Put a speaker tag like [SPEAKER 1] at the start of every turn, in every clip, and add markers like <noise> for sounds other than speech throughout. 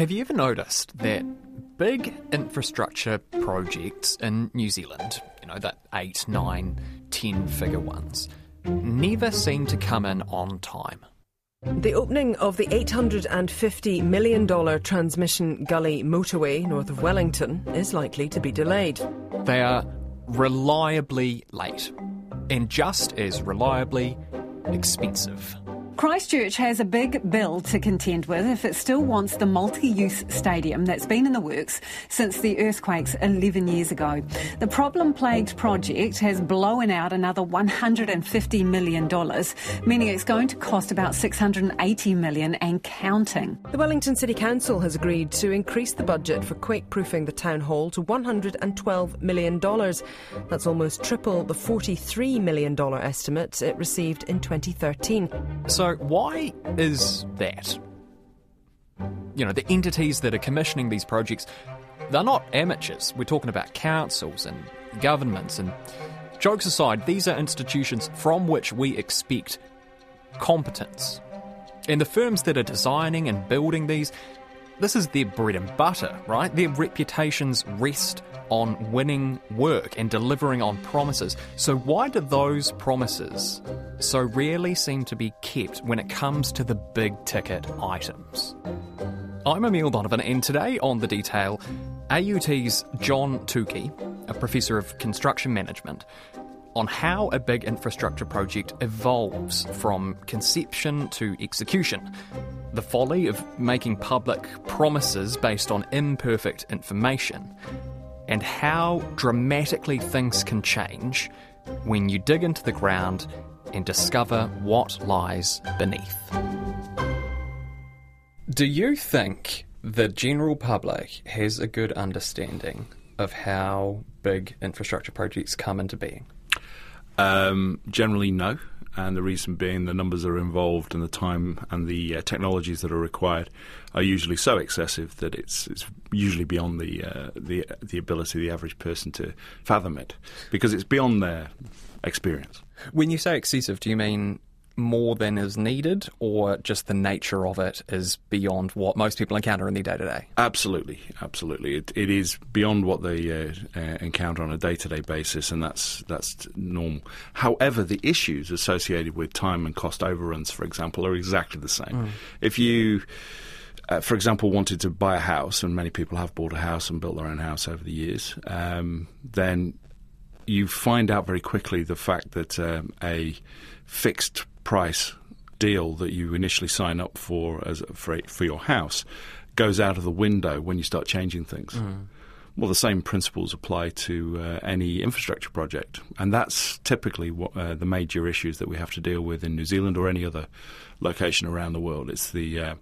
[SPEAKER 1] Have you ever noticed that big infrastructure projects in New Zealand, you know, that eight, nine, ten figure ones, never seem to come in on time?
[SPEAKER 2] The opening of the $850 million Transmission Gully motorway north of Wellington is likely to be delayed.
[SPEAKER 1] They are reliably late, and just as reliably expensive.
[SPEAKER 3] Christchurch has a big bill to contend with if it still wants the multi use stadium that's been in the works since the earthquakes 11 years ago. The problem plagued project has blown out another $150 million, meaning it's going to cost about 680 million and counting.
[SPEAKER 2] The Wellington City Council has agreed to increase the budget for quake proofing the town hall to $112 million. That's almost triple the $43 million estimate it received in 2013.
[SPEAKER 1] So, why is that? You know, the entities that are commissioning these projects, they're not amateurs. We're talking about councils and governments. And jokes aside, these are institutions from which we expect competence. And the firms that are designing and building these, this is their bread and butter, right? Their reputations rest on winning work and delivering on promises. So, why do those promises so rarely seem to be kept when it comes to the big ticket items? I'm Emile Donovan, and today on The Detail, AUT's John Tookey, a professor of construction management, on how a big infrastructure project evolves from conception to execution. The folly of making public promises based on imperfect information, and how dramatically things can change when you dig into the ground and discover what lies beneath. Do you think the general public has a good understanding of how big infrastructure projects come into being?
[SPEAKER 4] Um, generally, no. And the reason being the numbers that are involved and the time and the uh, technologies that are required are usually so excessive that it's it's usually beyond the uh, the the ability of the average person to fathom it because it's beyond their experience.
[SPEAKER 1] When you say excessive, do you mean more than is needed, or just the nature of it is beyond what most people encounter in their day to day?
[SPEAKER 4] Absolutely, absolutely. It, it is beyond what they uh, uh, encounter on a day to day basis, and that's that's normal. However, the issues associated with time and cost overruns, for example, are exactly the same. Mm. If you uh, for example, wanted to buy a house, and many people have bought a house and built their own house over the years, um, then you find out very quickly the fact that um, a fixed price deal that you initially sign up for as for, for your house goes out of the window when you start changing things. Mm. Well, the same principles apply to uh, any infrastructure project, and that's typically what uh, the major issues that we have to deal with in New Zealand or any other location around the world. It's the uh,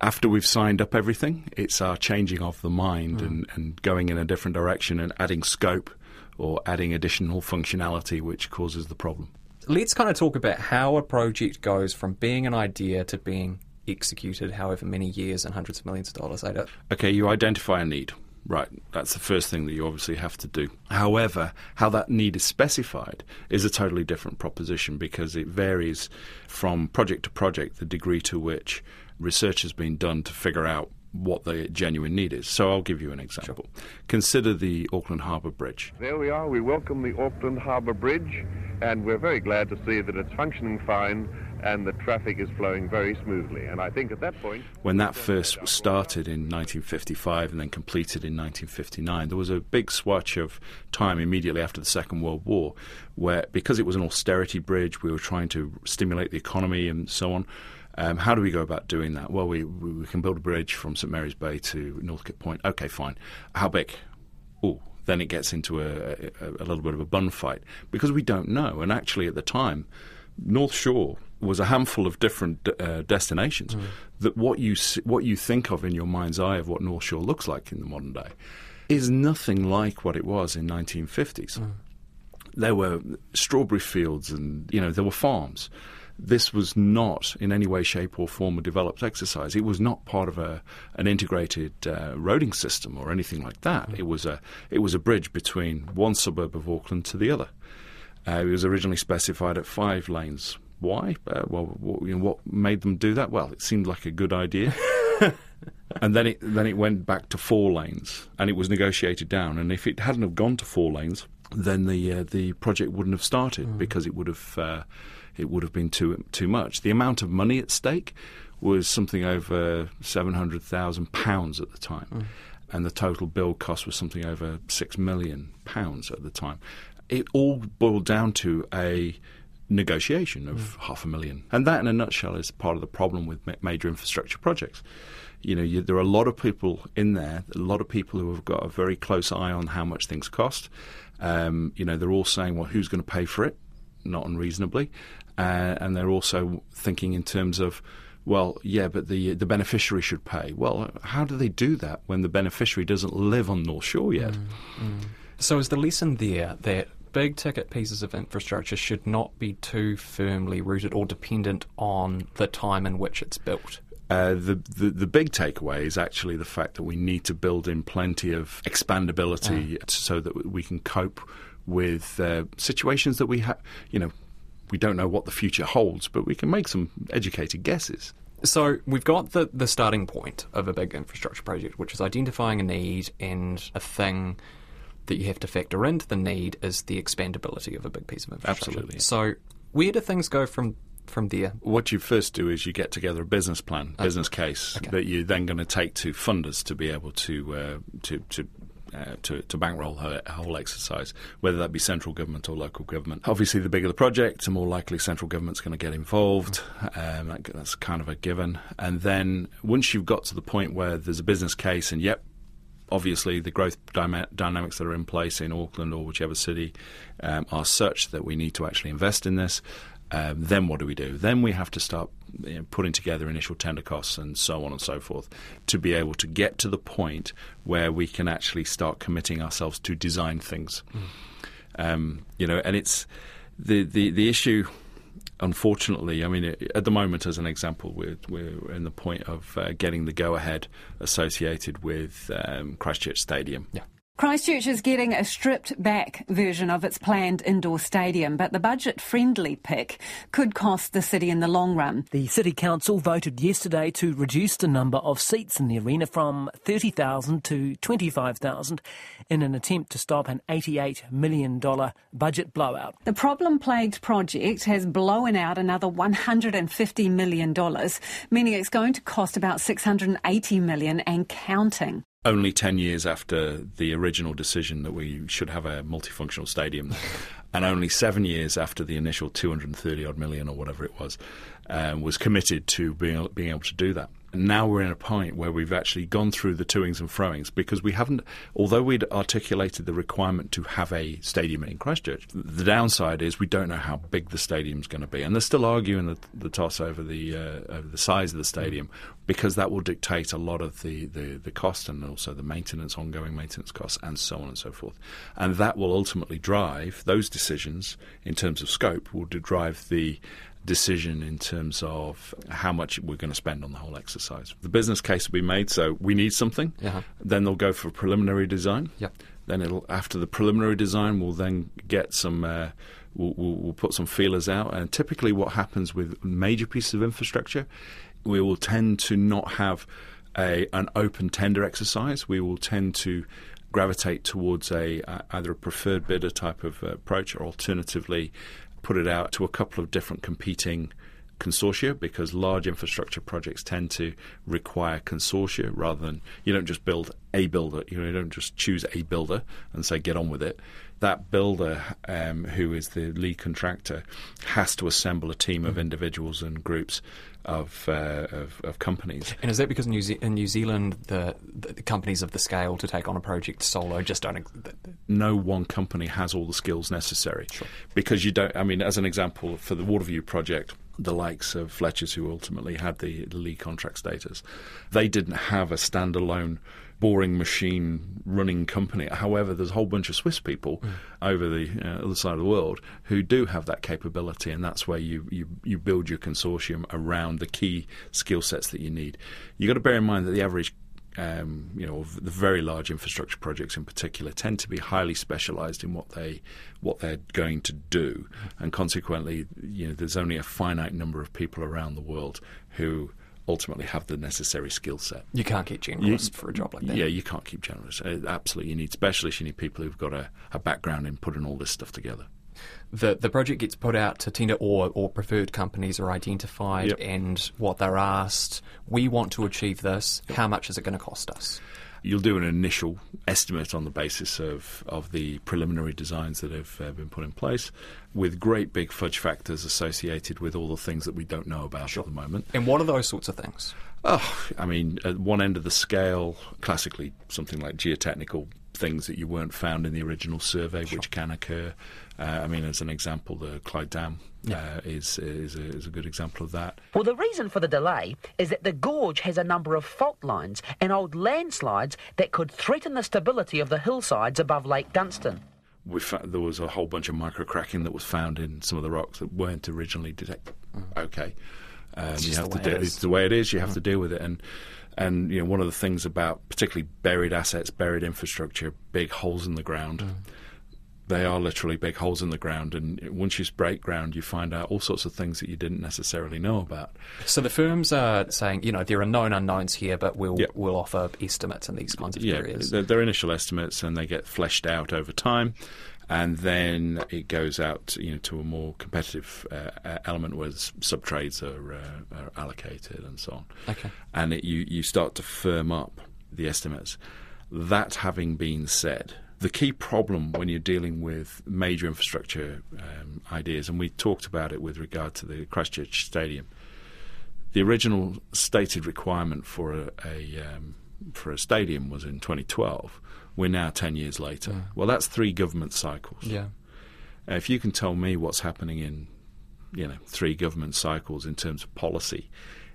[SPEAKER 4] after we've signed up everything, it's our changing of the mind mm. and, and going in a different direction and adding scope or adding additional functionality, which causes the problem.
[SPEAKER 1] Let's kind of talk about how a project goes from being an idea to being executed, however many years and hundreds of millions of dollars later.
[SPEAKER 4] Okay, you identify a need. Right, that's the first thing that you obviously have to do. However, how that need is specified is a totally different proposition because it varies from project to project the degree to which research has been done to figure out what the genuine need is. So I'll give you an example. Sure. Consider the Auckland Harbour Bridge.
[SPEAKER 5] There we are. We welcome the Auckland Harbour Bridge, and we're very glad to see that it's functioning fine and the traffic is flowing very smoothly. And I think at that point.
[SPEAKER 4] When that first started in 1955 and then completed in 1959, there was a big swatch of time immediately after the Second World War where, because it was an austerity bridge, we were trying to stimulate the economy and so on. Um, how do we go about doing that? Well, we, we can build a bridge from St Mary's Bay to Northcote Point. Okay, fine. How big? Oh, then it gets into a, a, a, little bit of a bun fight because we don't know. And actually, at the time, North Shore was a handful of different uh, destinations. Mm. That what you what you think of in your mind's eye of what North Shore looks like in the modern day is nothing like what it was in 1950s. Mm. There were strawberry fields, and you know there were farms this was not in any way, shape, or form a developed exercise. It was not part of a, an integrated uh, roading system or anything like that. Mm. It was a it was a bridge between one suburb of Auckland to the other. Uh, it was originally specified at five lanes. Why? Uh, well, what, you know, what made them do that? Well, it seemed like a good idea. <laughs> and then it then it went back to four lanes, and it was negotiated down. And if it hadn't have gone to four lanes, then the uh, the project wouldn't have started mm. because it would have uh, it would have been too too much. The amount of money at stake was something over seven hundred thousand pounds at the time, mm. and the total bill cost was something over six million pounds at the time. It all boiled down to a negotiation of mm. half a million, and that, in a nutshell, is part of the problem with major infrastructure projects. You know, you, there are a lot of people in there, a lot of people who have got a very close eye on how much things cost. Um, you know, they're all saying, well, who's going to pay for it? Not unreasonably. Uh, and they're also thinking in terms of, well, yeah, but the the beneficiary should pay. Well, how do they do that when the beneficiary doesn't live on North Shore yet? Mm,
[SPEAKER 1] mm. So is the lesson there that big ticket pieces of infrastructure should not be too firmly rooted or dependent on the time in which it's built?
[SPEAKER 4] Uh, the, the, the big takeaway is actually the fact that we need to build in plenty of expandability so that we can cope with uh, situations that we have. You know, we don't know what the future holds, but we can make some educated guesses.
[SPEAKER 1] So we've got the, the starting point of a big infrastructure project, which is identifying a need and a thing that you have to factor into the need is the expandability of a big piece of infrastructure.
[SPEAKER 4] Absolutely.
[SPEAKER 1] So where do things go from from there?
[SPEAKER 4] What you first do is you get together a business plan, okay. business case okay. that you're then going to take to funders to be able to uh, to to uh, to, to, bankroll her whole exercise, whether that be central government or local government. Obviously, the bigger the project, the more likely central government's going to get involved. Um, that, that's kind of a given. And then once you've got to the point where there's a business case, and yep, obviously the growth dynamics that are in place in Auckland or whichever city um, are such that we need to actually invest in this. Um, then what do we do? Then we have to start you know, putting together initial tender costs and so on and so forth to be able to get to the point where we can actually start committing ourselves to design things. Mm. Um, you know, and it's the, the, the issue unfortunately, I mean, at the moment, as an example, we're, we're in the point of uh, getting the go ahead associated with um, Christchurch Stadium.
[SPEAKER 1] Yeah.
[SPEAKER 3] Christchurch is getting a stripped back version of its planned indoor stadium, but the budget friendly pick could cost the city in the long run.
[SPEAKER 6] The City Council voted yesterday to reduce the number of seats in the arena from 30,000 to 25,000 in an attempt to stop an $88 million budget blowout.
[SPEAKER 3] The problem plagued project has blown out another $150 million, meaning it's going to cost about 680 million and counting
[SPEAKER 4] only 10 years after the original decision that we should have a multifunctional stadium, <laughs> and only seven years after the initial 230 odd million or whatever it was, um, was committed to being, being able to do that now we're in a point where we've actually gone through the toings and froings because we haven't, although we'd articulated the requirement to have a stadium in Christchurch, the downside is we don't know how big the stadium's going to be. And they're still arguing the, the toss over the, uh, over the size of the stadium because that will dictate a lot of the, the, the cost and also the maintenance, ongoing maintenance costs, and so on and so forth. And that will ultimately drive those decisions in terms of scope, will drive the decision in terms of how much we're going to spend on the whole exercise. The business case will be made, so we need something. Uh-huh. Then they'll go for preliminary design.
[SPEAKER 1] Yep.
[SPEAKER 4] Then it'll after the preliminary design, we'll then get some. Uh, we'll, we'll, we'll put some feelers out, and typically, what happens with major pieces of infrastructure, we will tend to not have a an open tender exercise. We will tend to gravitate towards a uh, either a preferred bidder type of uh, approach, or alternatively put it out to a couple of different competing consortia because large infrastructure projects tend to require consortia rather than you don't just build a builder you, know, you don't just choose a builder and say get on with it that builder um, who is the lead contractor has to assemble a team of mm-hmm. individuals and groups of, uh, of, of companies.
[SPEAKER 1] And is that because New Ze- in New Zealand the, the, companies of the scale to take on a project solo just don't?
[SPEAKER 4] No one company has all the skills necessary sure. because you don't. I mean, as an example, for the Waterview project, the likes of Fletcher's, who ultimately had the, the lead contract status, they didn't have a standalone boring machine running company. However, there's a whole bunch of Swiss people mm. over the uh, other side of the world who do have that capability, and that's where you, you, you build your consortium around the key skill sets that you need. You've got to bear in mind that the average um, you know, the very large infrastructure projects in particular tend to be highly specialised in what they what they're going to do, and consequently, you know, there's only a finite number of people around the world who ultimately have the necessary skill set.
[SPEAKER 1] You can't get generalists for a job like that.
[SPEAKER 4] Yeah, you can't keep generalists. Uh, absolutely, you need specialists. You need people who've got a, a background in putting all this stuff together.
[SPEAKER 1] The the project gets put out to tender, or or preferred companies are identified,
[SPEAKER 4] Yep.
[SPEAKER 1] and what they're asked. We want to achieve this. How much is it going to cost us?
[SPEAKER 4] You'll do an initial estimate on the basis of, of the preliminary designs that have uh, been put in place, with great big fudge factors associated with all the things that we don't know about at the moment.
[SPEAKER 1] And what are those sorts of things?
[SPEAKER 4] Oh, I mean, at one end of the scale, classically something like geotechnical things that you weren't found in the original survey, which can occur. Uh, I mean, as an example, the Clyde Dam uh, is is a, is a good example of that.
[SPEAKER 7] Well, the reason for the delay is that the gorge has a number of fault lines and old landslides that could threaten the stability of the hillsides above Lake Dunstan.
[SPEAKER 4] We fa- there was a whole bunch of microcracking that was found in some of the rocks that weren't originally detected. Okay, um, you have
[SPEAKER 1] the
[SPEAKER 4] to
[SPEAKER 1] it
[SPEAKER 4] it's the way it is. You have to deal with it, and and you know one of the things about particularly buried assets, buried infrastructure, big holes in the ground. They are literally big holes in the ground, and once you break ground, you find out all sorts of things that you didn't necessarily know about.
[SPEAKER 1] So the firms are saying, you know, there are known unknowns here, but we'll
[SPEAKER 4] Yep.
[SPEAKER 1] we'll offer estimates in these kinds of
[SPEAKER 4] yeah,
[SPEAKER 1] areas.
[SPEAKER 4] they're, they're initial estimates, and they get fleshed out over time, and then it goes out, you know, to a more competitive uh, uh, element where subtrades are, uh, are allocated and so on.
[SPEAKER 1] Okay.
[SPEAKER 4] and it, you you start to firm up the estimates. That having been said. The key problem when you're dealing with major infrastructure um, ideas, and we talked about it with regard to the Christchurch Stadium, the original stated requirement for a, a um, for a stadium was in 2012. We're now 10 years later. Well, that's three government cycles.
[SPEAKER 1] yeah.
[SPEAKER 4] Uh, if you can tell me what's happening in, you know, three government cycles in terms of policy,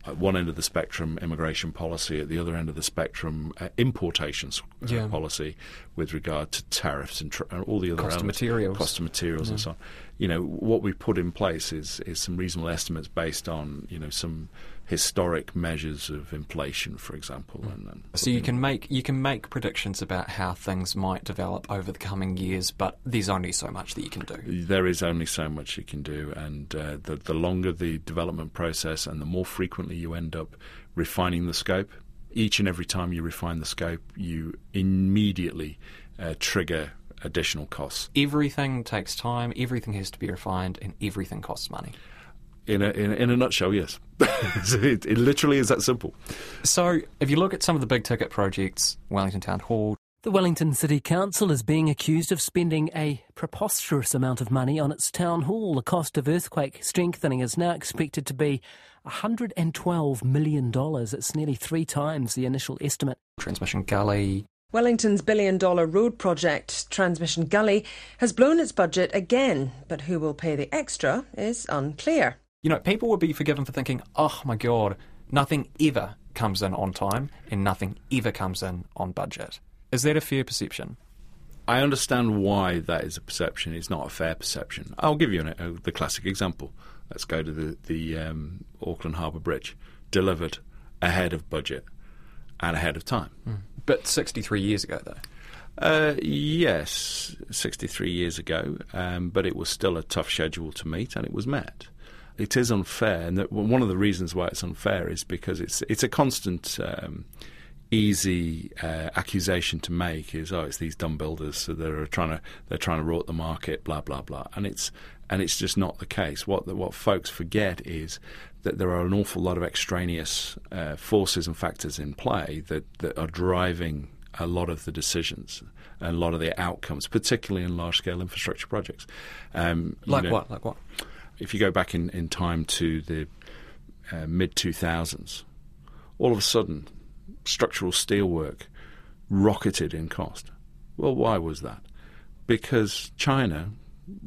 [SPEAKER 4] at one end of the spectrum, immigration policy, at the other end of the spectrum, uh, importations uh,
[SPEAKER 1] Yeah.
[SPEAKER 4] policy with regard to tariffs and, tr- and all the other
[SPEAKER 1] Cost of materials.
[SPEAKER 4] cost of materials, and so on. You know, what we put in place is is some reasonable estimates based on you know some historic measures of inflation, for example. And, and
[SPEAKER 1] So you can make you can make predictions about how things might develop over the coming years, but there's only so much that you can do.
[SPEAKER 4] there is only so much you can do, and uh, the, the longer the development process and the more frequently you end up refining the scope, each and every time you refine the scope, you immediately uh, trigger additional costs.
[SPEAKER 1] Everything takes time, everything has to be refined, and everything costs money.
[SPEAKER 4] In a, in a, in a nutshell, yes. <laughs> it, it literally is that simple.
[SPEAKER 1] So if you look at some of the big ticket projects, Wellington Town Hall,
[SPEAKER 6] The Wellington City Council is being accused of spending a preposterous amount of money on its town hall. The cost of earthquake strengthening is now expected to be $112 million. It's nearly three times the initial estimate.
[SPEAKER 1] Transmission Gully,
[SPEAKER 2] Wellington's billion dollar road project, Transmission Gully, has blown its budget again, but who will pay the extra is unclear.
[SPEAKER 1] You know, people would be forgiven for thinking, oh my god, nothing ever comes in on time and nothing ever comes in on budget. Is that a fair perception?
[SPEAKER 4] I understand why that is a perception. It's not a fair perception. I'll give you an, uh, the classic example. Let's go to the, the um, Auckland Harbour Bridge, delivered ahead of budget and ahead of time.
[SPEAKER 1] But 63 years ago, though.
[SPEAKER 4] Uh, yes, 63 years ago, um, but it was still a tough schedule to meet, and it was met. It is unfair, and that, one of the reasons why it's unfair is because it's it's a constant, um, easy uh, accusation to make is oh it's these dumb builders so they're trying to they're trying to rot the market blah blah blah and it's and it's just not the case. What the, what folks forget is that there are an awful lot of extraneous uh, forces and factors in play that, that are driving a lot of the decisions and a lot of the outcomes, particularly in large scale infrastructure projects. Um,
[SPEAKER 1] Like
[SPEAKER 4] know,
[SPEAKER 1] what? Like what?
[SPEAKER 4] If you go back in, in time to the uh, mid 2000s, all of a sudden, structural steelwork rocketed in cost. Well, why was that? Because China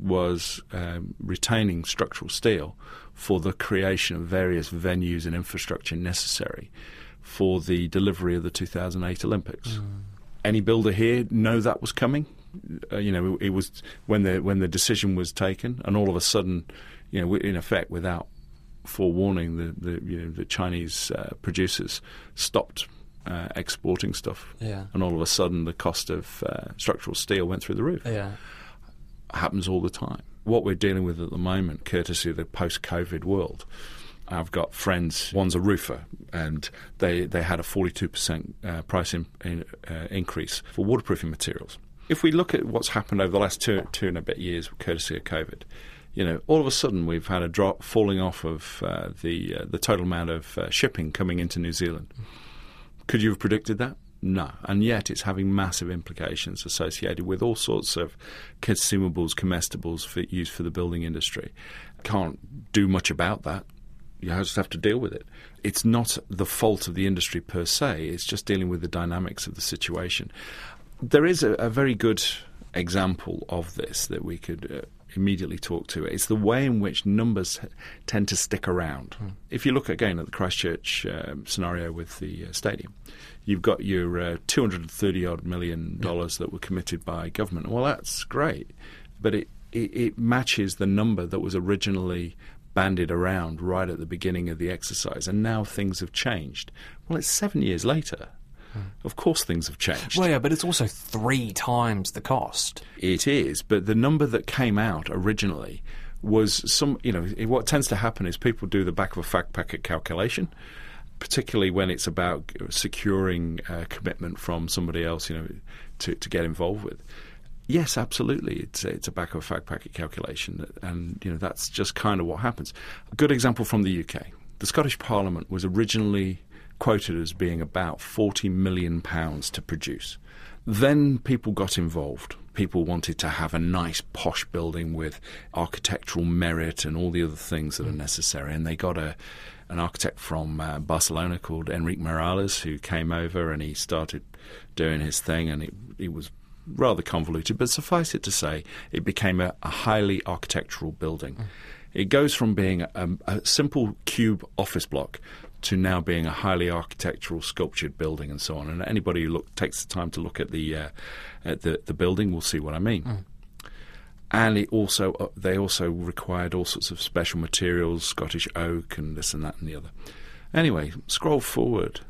[SPEAKER 4] was um, retaining structural steel for the creation of various venues and infrastructure necessary for the delivery of the 2008 Olympics. Any builder here know that was coming? Uh, you know, it was when the when the decision was taken, and all of a sudden, you know, in effect, without forewarning, the the you know the Chinese uh, producers stopped uh, exporting stuff,
[SPEAKER 1] Yeah.
[SPEAKER 4] and all of a sudden, the cost of uh, structural steel went through the roof
[SPEAKER 1] Yeah.
[SPEAKER 4] happens all the time. What we're dealing with at the moment, courtesy of the post COVID world, I've got friends. One's a roofer, and they they had a forty two percent uh, price in, in, uh, increase for waterproofing materials. If we look at what's happened over the last two two and a bit years, courtesy of COVID, you know, all of a sudden we've had a drop falling off of uh, the uh, the total amount of uh, shipping coming into New Zealand. Could you have predicted that? No, and yet it's having massive implications associated with all sorts of consumables, comestibles for, used for the building industry. Can't do much about that. You just have to deal with it. It's not the fault of the industry per se. It's just dealing with the dynamics of the situation. There is a, a very good example of this that we could uh, immediately talk to. It. It's the way in which numbers tend to stick around. Mm. If you look again at the Christchurch uh, scenario with the uh, stadium, you've got your uh, 230 odd million dollars yeah. that were committed by government. Well, that's great, but it, it, it matches the number that was originally bandied around right at the beginning of the exercise, and now things have changed. Well, it's seven years later. Of course, things have changed.
[SPEAKER 1] Well, yeah, but it's also three times the cost.
[SPEAKER 4] It is, but the number that came out originally was some. You know, what tends to happen is people do the back of a fact packet calculation, particularly when it's about securing a commitment from somebody else, you know, to, to get involved with. Yes, absolutely. It's it's a back of a fact packet calculation, and you know that's just kind of what happens. A good example from the UK: the Scottish Parliament was originally quoted as being about forty million pounds to produce. Then people got involved. People wanted to have a nice posh building with architectural merit and all the other things that are necessary, and they got a an architect from uh, Barcelona called Enrique Miralles who came over and he started doing his thing, and it, it was rather convoluted, but suffice it to say, it became a, a highly architectural building. Mm. It goes from being a, a, simple cube office block to now being a highly architectural, sculptured building, and so on. And anybody who look, takes the time to look at the uh, at the, the building will see what I mean. Mm and it also uh, they also required all sorts of special materials, Scottish oak and this and that and the other. Anyway, scroll forward.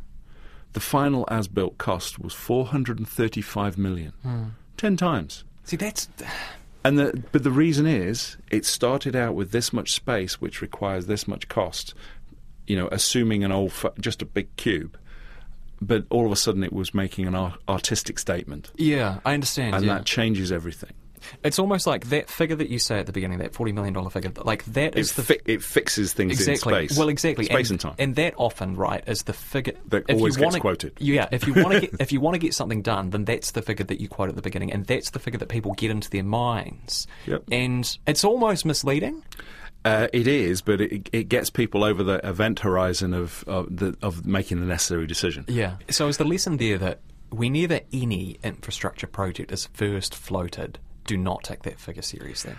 [SPEAKER 4] The final as-built cost was 435 million. Mm. 10 times.
[SPEAKER 1] See that's <sighs>
[SPEAKER 4] and the, but the reason is it started out with this much space which requires this much cost, you know, assuming an old just a big cube but all of a sudden it was making an artistic statement.
[SPEAKER 1] Yeah, I understand.
[SPEAKER 4] And
[SPEAKER 1] yeah.
[SPEAKER 4] that changes everything.
[SPEAKER 1] It's almost like that figure that you say at the beginning, that forty million dollar figure. Like that is the
[SPEAKER 4] fi- it fixes things
[SPEAKER 1] exactly.
[SPEAKER 4] in space.
[SPEAKER 1] Well, exactly,
[SPEAKER 4] space
[SPEAKER 1] and,
[SPEAKER 4] and time,
[SPEAKER 1] and that often right is the figure
[SPEAKER 4] that always
[SPEAKER 1] you wanna,
[SPEAKER 4] gets quoted.
[SPEAKER 1] Yeah, if you want to <laughs> get if you want to get something done, then that's the figure that you quote at the beginning, and that's the figure that people get into their minds.
[SPEAKER 4] Yep.
[SPEAKER 1] and it's almost misleading.
[SPEAKER 4] Uh, it is, but it, it gets people over the event horizon of of, the, of making the necessary decision.
[SPEAKER 1] Yeah. So is the lesson there that whenever any infrastructure project is first floated, do not take that figure seriously?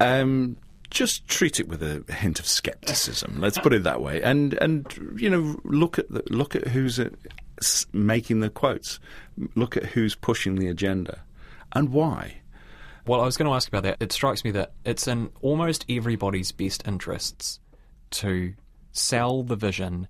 [SPEAKER 4] Um, just treat it with a hint of skepticism. Let's put it that way, and and you know look at the, look at who's uh, making the quotes, look at who's pushing the agenda, and why.
[SPEAKER 1] Well, I was going to ask about that. It strikes me that it's in almost everybody's best interests to sell the vision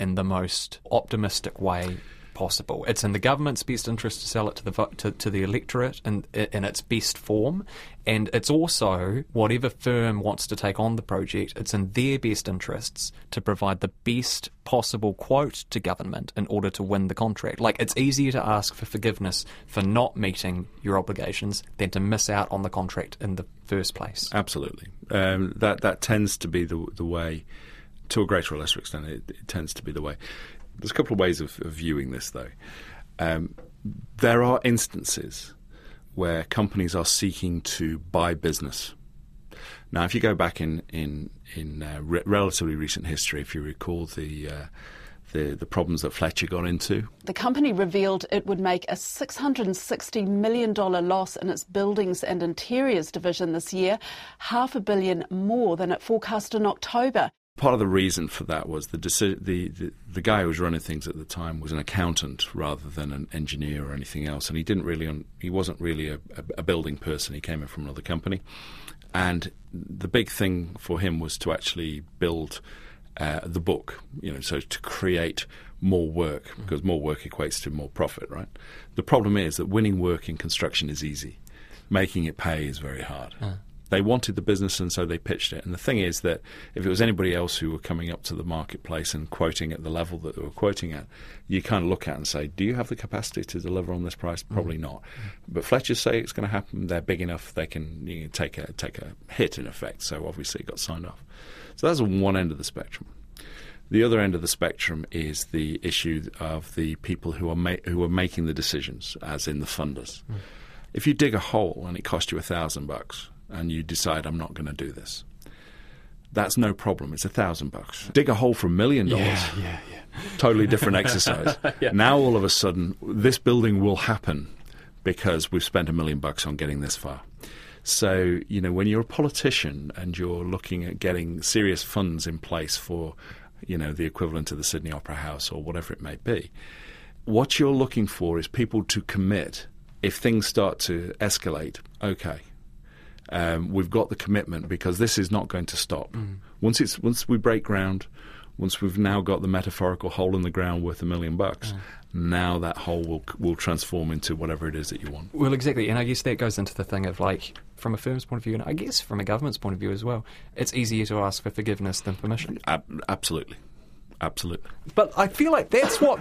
[SPEAKER 1] in the most optimistic way possible. It's in the government's best interest to sell it to the to, to the electorate in, in its best form, and it's also whatever firm wants to take on the project. It's in their best interests to provide the best possible quote to government in order to win the contract. Like it's easier to ask for forgiveness for not meeting your obligations than to miss out on the contract in the first place.
[SPEAKER 4] Absolutely, um, that that tends to be the the way to a greater or lesser extent, it, it, tends to be the way. There's a couple of ways of, of viewing this, though. Um, there are instances where companies are seeking to buy business. Now, if you go back in in in uh, re- relatively recent history, if you recall the uh, the, the problems that Fletcher got into.
[SPEAKER 8] The company revealed it would make a $660 million loss in its buildings and interiors division this year, half a billion more than it forecast in October
[SPEAKER 4] part of the reason for that was the, deci- the, the, the guy who was running things at the time was an accountant rather than an engineer or anything else, and he didn't really un- he wasn't really a, a, building person. He came in from another company, and the big thing for him was to actually build uh, the book. You know, so to create more work mm-hmm. because more work equates to more profit, right? The problem is that winning work in construction is easy, making it pay is very hard. Uh. They wanted the business, and so they pitched it. And the thing is that if it was anybody else who were coming up to the marketplace and quoting at the level that they were quoting at, you kind of look at and say, "Do you have the capacity to deliver on this price?" Probably mm. not. But Fletchers say it's going to happen. They're big enough; they can, you can take a take a hit in effect. So obviously, it got signed off. So that's one end of the spectrum. The other end of the spectrum is the issue of the people who are ma- who are making the decisions, as in the funders. Mm. If you dig a hole and it costs you a thousand bucks, and you decide I'm not going to do this, that's no problem. It's a thousand bucks. Dig a hole for a million dollars.
[SPEAKER 1] Yeah, yeah, yeah.
[SPEAKER 4] Totally different exercise. <laughs> yeah. Now all of a sudden, this building will happen because we've spent a million bucks on getting this far. So, you know, when you're a politician and you're looking at getting serious funds in place for, you know, the equivalent of the Sydney Opera House or whatever it may be, what you're looking for is people to commit. If things start to escalate, okay, um, we've got the commitment because this is not going to stop. Mm. Once it's once we break ground, once we've now got the metaphorical hole in the ground worth a million bucks, mm. now that hole will will transform into whatever it is that you want.
[SPEAKER 1] Well, exactly, and I guess that goes into the thing of like from a firm's point of view, and I guess from a government's point of view as well. It's easier to ask for forgiveness than permission.
[SPEAKER 4] Ab- absolutely, absolutely.
[SPEAKER 1] But I feel like that's what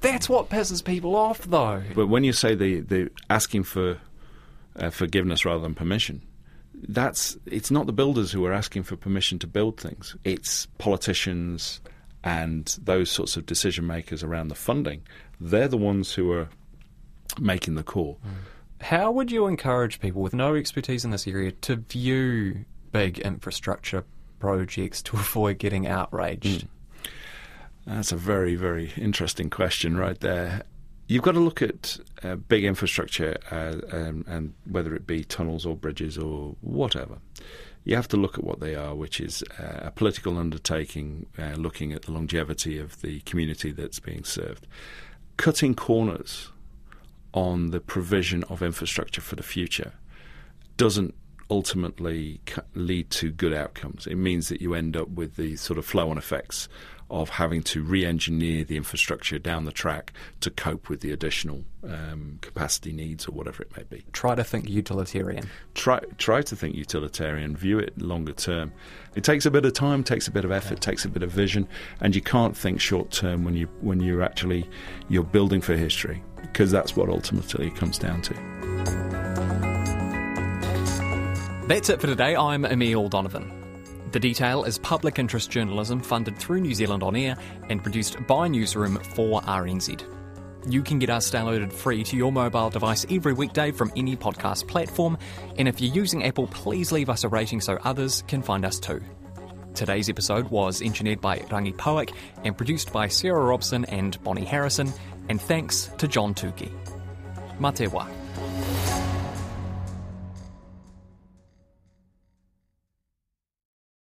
[SPEAKER 1] that's what pisses people off, though.
[SPEAKER 4] But when you say the the asking for uh, forgiveness rather than permission that's it's not the builders who are asking for permission to build things. It's politicians and those sorts of decision makers around the funding. They're the ones who are making the call.
[SPEAKER 1] How would you encourage people with no expertise in this area to view big infrastructure projects to <laughs> avoid getting outraged? Mm.
[SPEAKER 4] That's a very, very interesting question right there you've got to look at uh, big infrastructure uh, um, and whether it be tunnels or bridges or whatever. You have to look at what they are, which is uh, a political undertaking uh, looking at the longevity of the community that's being served. Cutting corners on the provision of infrastructure for the future doesn't ultimately lead to good outcomes. It means that you end up with the sort of flow on effects of having to re-engineer the infrastructure down the track to cope with the additional um, capacity needs or whatever it may be.
[SPEAKER 1] Try to think utilitarian.
[SPEAKER 4] Try try to think utilitarian. View it longer term. It takes a bit of time, takes a bit of effort, yeah. takes a bit of vision, and you can't think short term when you when you're actually you're building for history because that's what ultimately it comes down to.
[SPEAKER 1] That's it for today. I'm Emile Donovan. The Detail is public interest journalism funded through New Zealand On Air and produced by Newsroom for RNZ. You can get us downloaded free to your mobile device every weekday from any podcast platform, and if you're using Apple, please leave us a rating so others can find us too. Today's episode was engineered by Rangi Poak and produced by Sarah Robson and Bonnie Harrison, and thanks to John Tookey. Matewa.